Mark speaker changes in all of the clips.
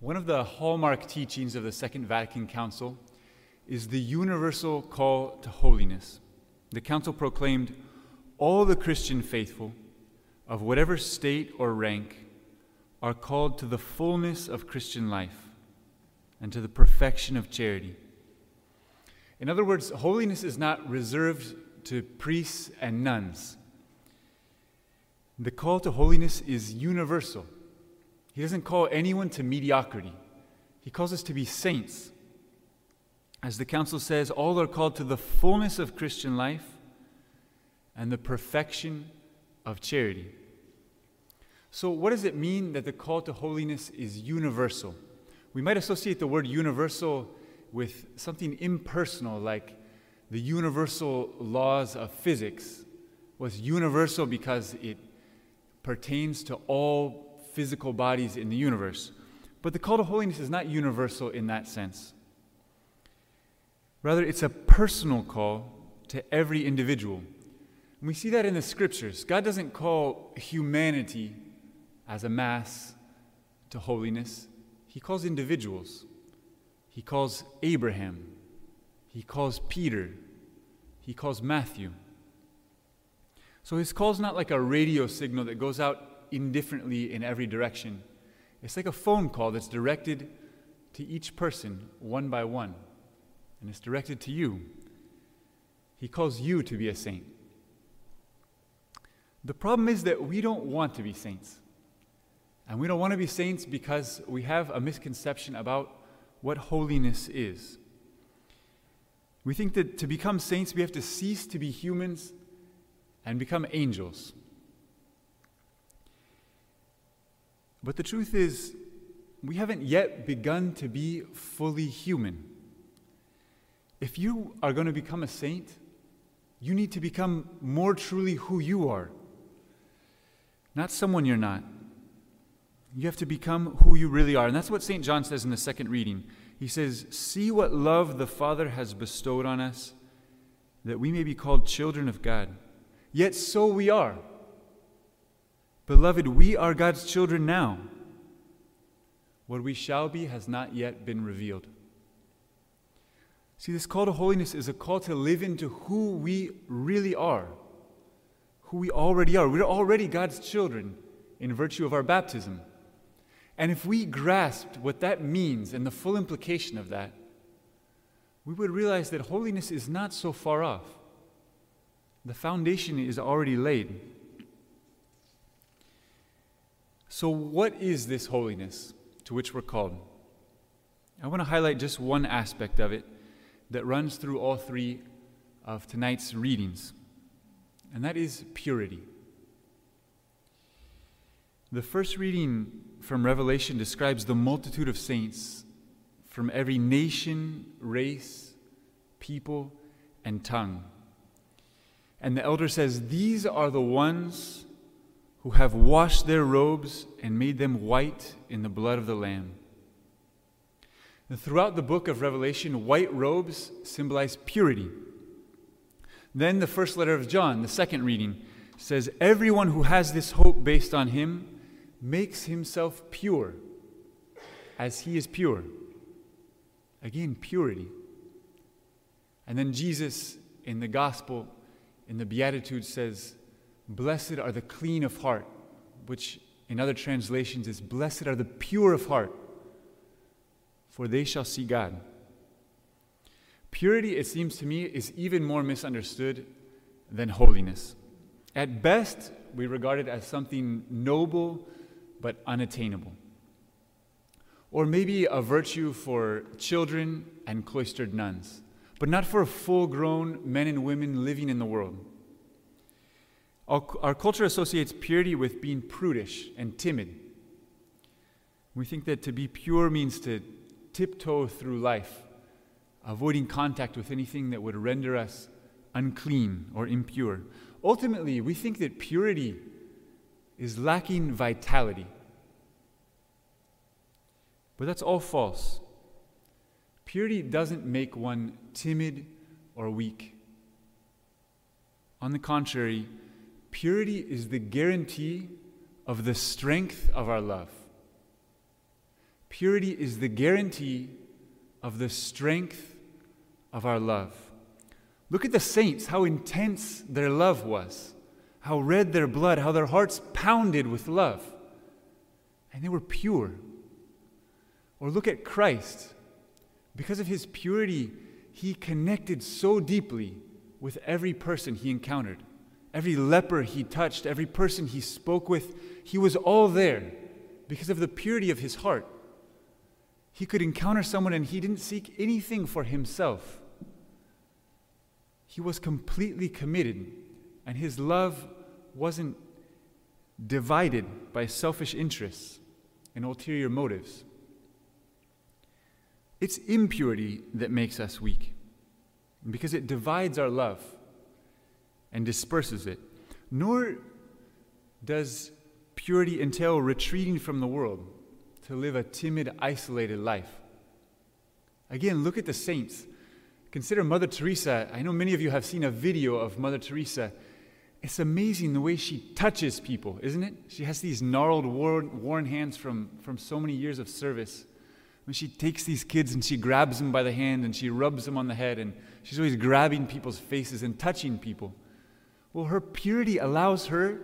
Speaker 1: One of the hallmark teachings of the Second Vatican Council is the universal call to holiness. The Council proclaimed all the Christian faithful, of whatever state or rank, are called to the fullness of Christian life and to the perfection of charity. In other words, holiness is not reserved to priests and nuns. The call to holiness is universal. He doesn't call anyone to mediocrity, He calls us to be saints. As the council says, all are called to the fullness of Christian life and the perfection of charity. So, what does it mean that the call to holiness is universal? We might associate the word universal with something impersonal, like the universal laws of physics. Was universal because it pertains to all physical bodies in the universe. But the call to holiness is not universal in that sense. Rather, it's a personal call to every individual. And we see that in the scriptures. God doesn't call humanity as a mass to holiness, He calls individuals. He calls Abraham. He calls Peter. He calls Matthew. So his call is not like a radio signal that goes out indifferently in every direction. It's like a phone call that's directed to each person one by one, and it's directed to you. He calls you to be a saint. The problem is that we don't want to be saints. And we don't want to be saints because we have a misconception about what holiness is. We think that to become saints, we have to cease to be humans and become angels. But the truth is, we haven't yet begun to be fully human. If you are going to become a saint, you need to become more truly who you are, not someone you're not. You have to become who you really are. And that's what St. John says in the second reading. He says, See what love the Father has bestowed on us, that we may be called children of God. Yet so we are. Beloved, we are God's children now. What we shall be has not yet been revealed. See, this call to holiness is a call to live into who we really are, who we already are. We're already God's children in virtue of our baptism. And if we grasped what that means and the full implication of that, we would realize that holiness is not so far off. The foundation is already laid. So, what is this holiness to which we're called? I want to highlight just one aspect of it that runs through all three of tonight's readings, and that is purity. The first reading from Revelation describes the multitude of saints from every nation, race, people, and tongue. And the elder says, These are the ones who have washed their robes and made them white in the blood of the Lamb. And throughout the book of Revelation, white robes symbolize purity. Then the first letter of John, the second reading, says, Everyone who has this hope based on him makes himself pure as he is pure. Again, purity. And then Jesus in the gospel, in the Beatitudes, says, Blessed are the clean of heart, which in other translations is blessed are the pure of heart, for they shall see God. Purity, it seems to me, is even more misunderstood than holiness. At best, we regard it as something noble but unattainable. Or maybe a virtue for children and cloistered nuns, but not for full grown men and women living in the world. Our, our culture associates purity with being prudish and timid. We think that to be pure means to tiptoe through life, avoiding contact with anything that would render us unclean or impure. Ultimately, we think that purity is lacking vitality. But that's all false. Purity doesn't make one timid or weak. On the contrary, Purity is the guarantee of the strength of our love. Purity is the guarantee of the strength of our love. Look at the saints, how intense their love was, how red their blood, how their hearts pounded with love. And they were pure. Or look at Christ. Because of his purity, he connected so deeply with every person he encountered. Every leper he touched, every person he spoke with, he was all there because of the purity of his heart. He could encounter someone and he didn't seek anything for himself. He was completely committed, and his love wasn't divided by selfish interests and ulterior motives. It's impurity that makes us weak because it divides our love and disperses it. Nor does purity entail retreating from the world to live a timid, isolated life. Again, look at the saints. Consider Mother Teresa. I know many of you have seen a video of Mother Teresa. It's amazing the way she touches people, isn't it? She has these gnarled, worn, hands from, from so many years of service when she takes these kids and she grabs them by the hand and she rubs them on the head and she's always grabbing people's faces and touching people. Well, her purity allows her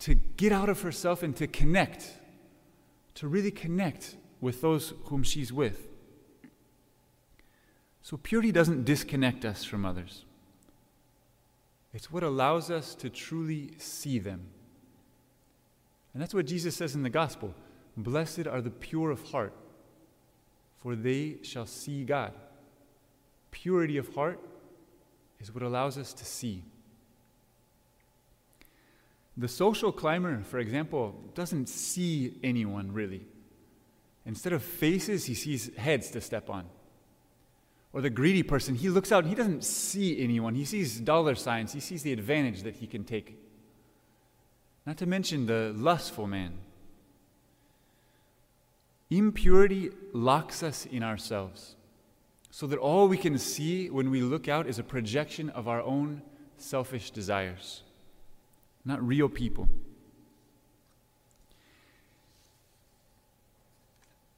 Speaker 1: to get out of herself and to connect, to really connect with those whom she's with. So, purity doesn't disconnect us from others, it's what allows us to truly see them. And that's what Jesus says in the gospel Blessed are the pure of heart for they shall see God. Purity of heart is what allows us to see. The social climber, for example, doesn't see anyone really. Instead of faces, he sees heads to step on. Or the greedy person, he looks out and he doesn't see anyone. He sees dollar signs, he sees the advantage that he can take. Not to mention the lustful man. Impurity locks us in ourselves so that all we can see when we look out is a projection of our own selfish desires, not real people.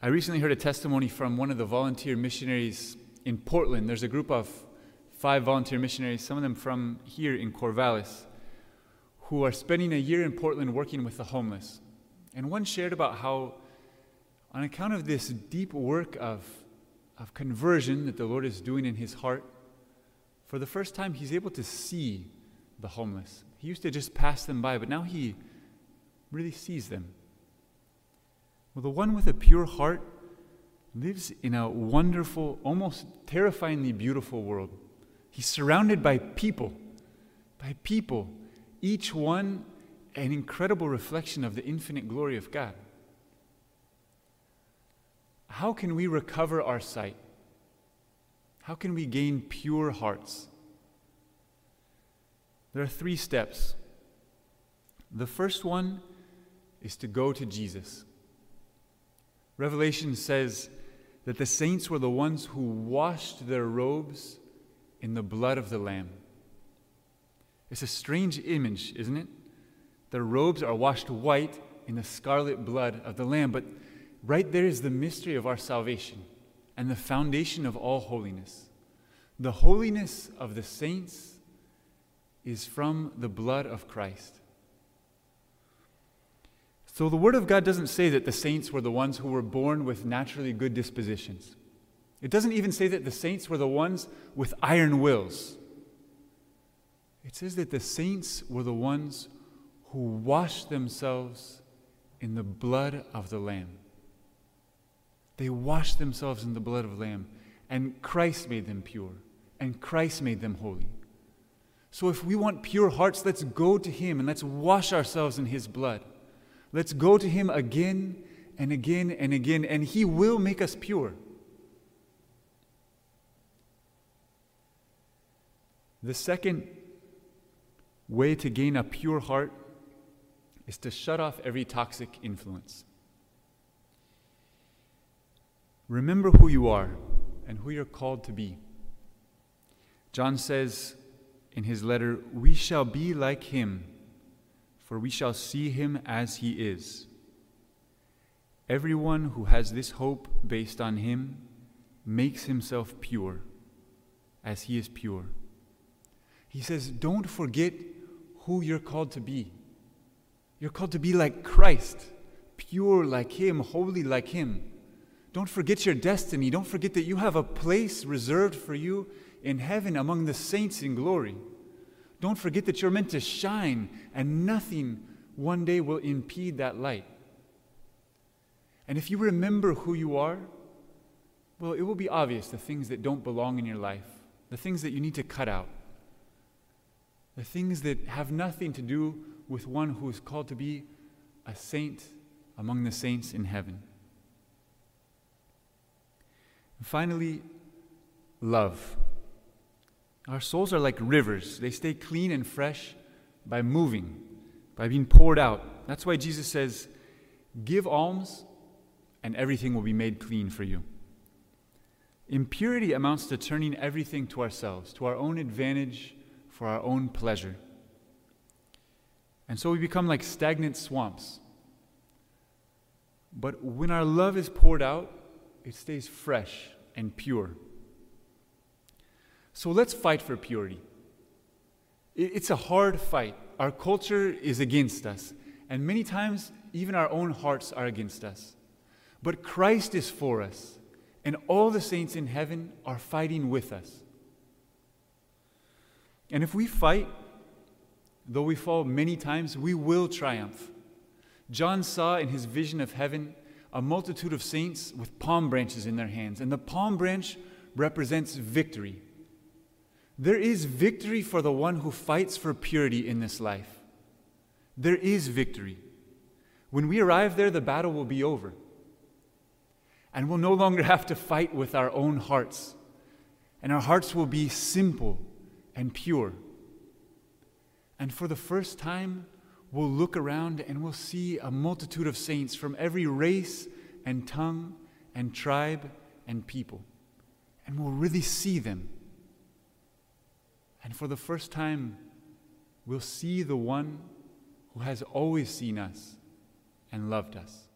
Speaker 1: I recently heard a testimony from one of the volunteer missionaries in Portland. There's a group of five volunteer missionaries, some of them from here in Corvallis, who are spending a year in Portland working with the homeless. And one shared about how on account of this deep work of, of conversion that the Lord is doing in his heart, for the first time, he's able to see the homeless. He used to just pass them by, but now he really sees them. Well, the one with a pure heart lives in a wonderful, almost terrifyingly beautiful world. He's surrounded by people, by people, each one an incredible reflection of the infinite glory of God how can we recover our sight? How can we gain pure hearts? There are three steps. The first one is to go to Jesus. Revelation says that the saints were the ones who washed their robes in the blood of the Lamb. It's a strange image, isn't it? Their robes are washed white in the scarlet blood of the Lamb, but Right there is the mystery of our salvation and the foundation of all holiness. The holiness of the saints is from the blood of Christ. So the Word of God doesn't say that the saints were the ones who were born with naturally good dispositions. It doesn't even say that the saints were the ones with iron wills. It says that the saints were the ones who washed themselves in the blood of the Lamb. They washed themselves in the blood of the Lamb, and Christ made them pure, and Christ made them holy. So if we want pure hearts, let's go to Him and let's wash ourselves in His blood. Let's go to Him again and again and again, and He will make us pure. The second way to gain a pure heart is to shut off every toxic influence. Remember who you are and who you're called to be. John says in his letter, We shall be like him, for we shall see him as he is. Everyone who has this hope based on him makes himself pure as he is pure. He says, Don't forget who you're called to be. You're called to be like Christ, pure like him, holy like him. Don't forget your destiny. Don't forget that you have a place reserved for you in heaven among the saints in glory. Don't forget that you're meant to shine and nothing one day will impede that light. And if you remember who you are, well, it will be obvious the things that don't belong in your life, the things that you need to cut out, the things that have nothing to do with one who is called to be a saint among the saints in heaven. And finally, love. Our souls are like rivers, they stay clean and fresh by moving, by being poured out. That's why Jesus says, Give alms, and everything will be made clean for you. Impurity amounts to turning everything to ourselves, to our own advantage, for our own pleasure. And so we become like stagnant swamps. But when our love is poured out, it stays fresh and pure. So let's fight for purity. It's a hard fight. Our culture is against us, and many times, even our own hearts are against us. But Christ is for us, and all the saints in heaven are fighting with us. And if we fight, though we fall many times, we will triumph. John saw in his vision of heaven a multitude of saints with palm branches in their hands, and the palm branch represents victory. There is victory for the one who fights for purity in this life. There is victory. When we arrive there, the battle will be over. And we'll no longer have to fight with our own hearts. And our hearts will be simple and pure. And for the first time, we'll look around and we'll see a multitude of saints from every race and tongue and tribe and people. And we'll really see them. And for the first time, we'll see the one who has always seen us and loved us.